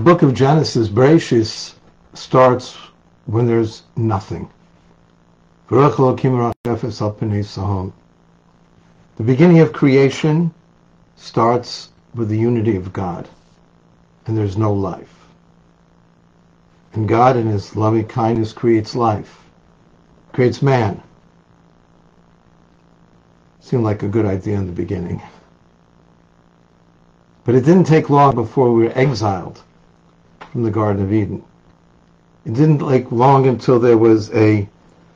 book of Genesis, Bereshis, starts when there's nothing. The beginning of creation starts with the unity of God, and there's no life. And God, in His loving kindness, creates life, creates man. Seemed like a good idea in the beginning. But it didn't take long before we were exiled from the Garden of Eden. It didn't take long until there was a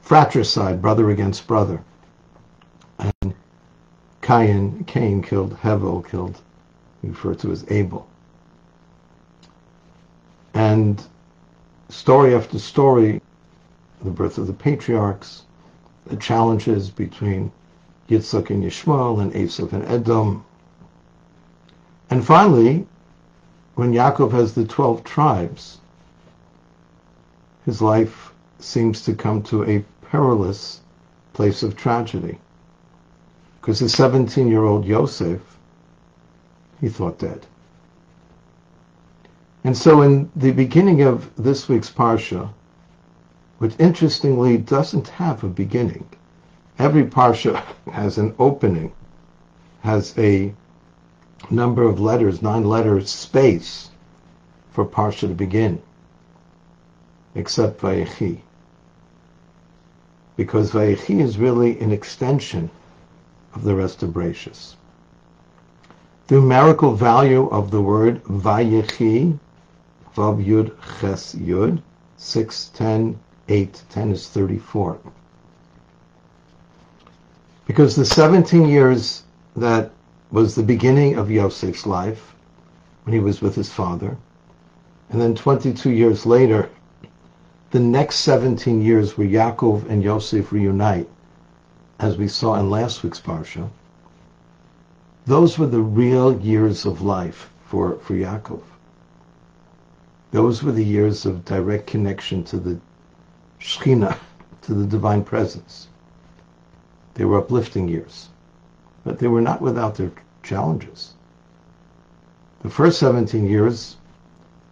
fratricide, brother against brother. And Cain, Cain killed Hevel, killed, referred to as Abel. And story after story, the birth of the patriarchs, the challenges between Yitzhak and Yishmael and Esav and Edom. And finally, when Yaakov has the 12 tribes, his life seems to come to a perilous place of tragedy. Because the 17-year-old Yosef, he thought dead. And so in the beginning of this week's Parsha, which interestingly doesn't have a beginning, every Parsha has an opening, has a number of letters, nine letters space for Parsha to begin, except Vayechi. Because Vayechi is really an extension of the rest of Bereshis. The numerical value of the word Vayechi, Vav Yud Ches Yud, 6, 10, 8, 10 is 34. Because the 17 years that was the beginning of Yosef's life, when he was with his father, and then 22 years later, the next 17 years where Yaakov and Yosef reunite, as we saw in last week's Parsha, those were the real years of life for, for Yaakov. Those were the years of direct connection to the Shekhinah, to the divine presence. They were uplifting years, but they were not without their challenges. The first 17 years,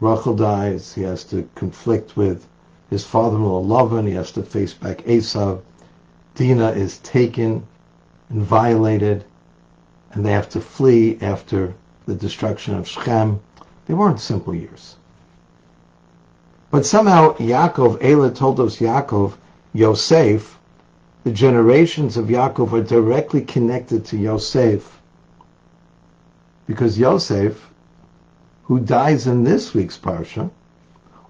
Rachel dies. He has to conflict with his father-in-law Lavan. He has to face back Esav. Dinah is taken and violated, and they have to flee after the destruction of Shechem. They weren't simple years. But somehow Yaakov, Eleh toldos Yaakov, Yosef, the generations of Yaakov are directly connected to Yosef because Yosef, who dies in this week's Parsha,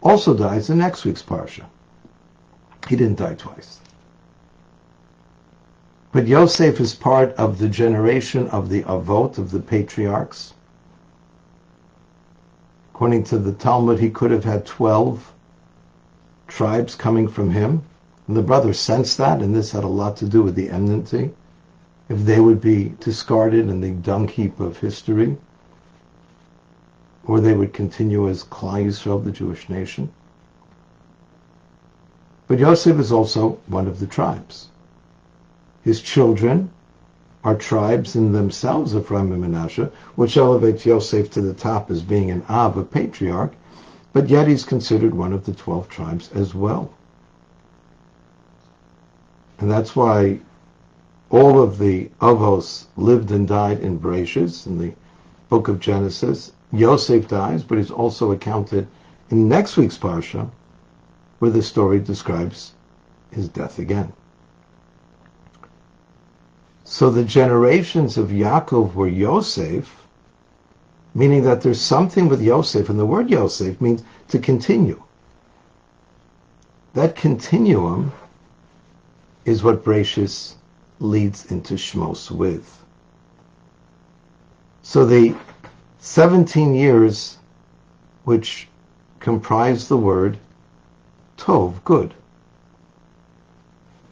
also dies in next week's Parsha. He didn't die twice. But Yosef is part of the generation of the Avot, of the patriarchs. According to the Talmud, he could have had 12 tribes coming from him. And the brothers sensed that, and this had a lot to do with the enmity. If they would be discarded in the dung heap of history, or they would continue as Klal Yisrael, the Jewish nation. But Yosef is also one of the tribes. His children are tribes in themselves, Ephraim and Manasseh, which elevates Yosef to the top as being an Av, a patriarch, but yet he's considered one of the 12 tribes as well. And that's why all of the Avos lived and died in Bereshis, in the book of Genesis. Yosef dies, but he's also accounted in next week's Parsha, where the story describes his death again. So the generations of Yaakov were Yosef, meaning that there's something with Yosef, and the word Yosef means to continue. That continuum is what Bereshis leads into Shmos with. So the 17 years which comprise the word Tov, good.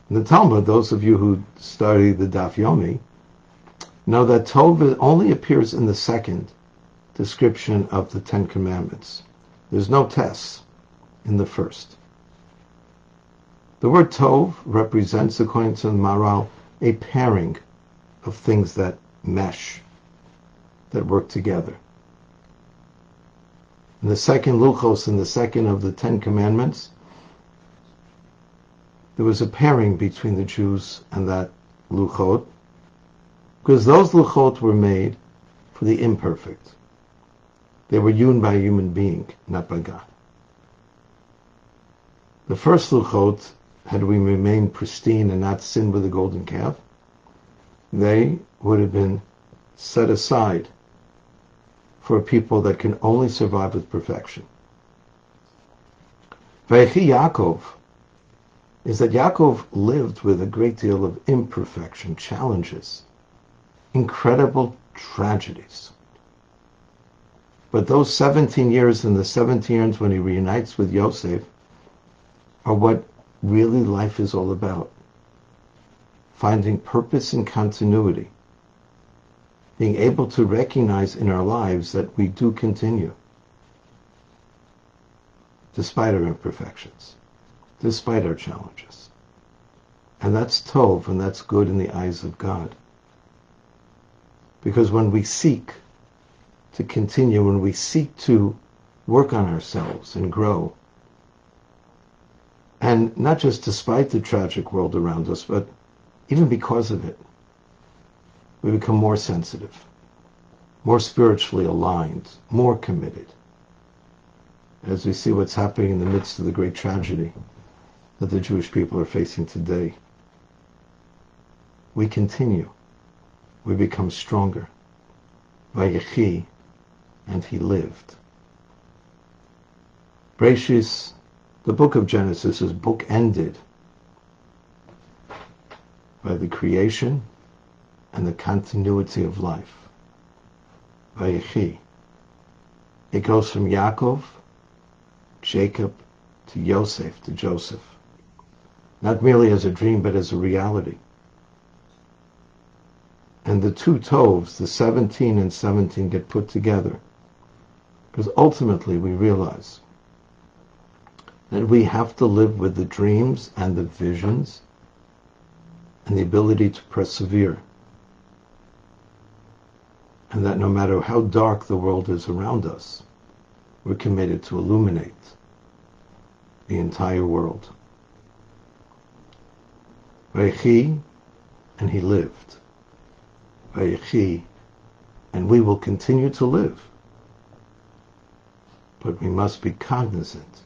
In the Talmud, those of you who study the Daf Yomi know that Tov only appears in the second description of the Ten Commandments. There's no Tes in the first. The word Tov represents, according to the Maharal, a pairing of things that mesh, that work together. In the second Luchos, in the second of the Ten Commandments, there was a pairing between the Jews and that Luchot, because those Luchot were made for the imperfect. They were hewn by a human being, not by God. The first Luchot, had we remained pristine and not sinned with the golden calf, they would have been set aside for people that can only survive with perfection. Vayechi Yaakov is that Yaakov lived with a great deal of imperfection, challenges, incredible tragedies. But those 17 years and the 17 years when he reunites with Yosef are what really life is all about. Finding purpose and continuity being able to recognize in our lives that we do continue despite our imperfections, despite our challenges. And that's tov, and that's good in the eyes of God. Because when we seek to continue, when we seek to work on ourselves and grow, and not just despite the tragic world around us, but even because of it, we become more sensitive, more spiritually aligned, more committed. As we see what's happening in the midst of the great tragedy that the Jewish people are facing today, we continue. We become stronger. Vayechi, and he lived. Bereshis, the book of Genesis is book ended by the creation and the continuity of life. Vayechi. It goes from Yaakov, Jacob, to Yosef, to Joseph. Not merely as a dream, but as a reality. And the two Tovs, the 17 and 17, get put together. Because ultimately we realize that we have to live with the dreams and the visions and the ability to persevere and that no matter how dark the world is around us, we're committed to illuminate the entire world. Vayechi, and he lived. Vayechi, and we will continue to live. But we must be cognizant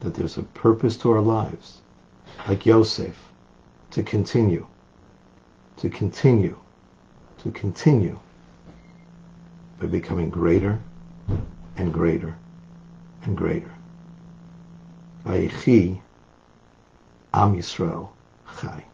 that there's a purpose to our lives, like Yosef, to continue, to continue, to continue by becoming greater and greater and greater. Vayechi Am Yisrael Chai.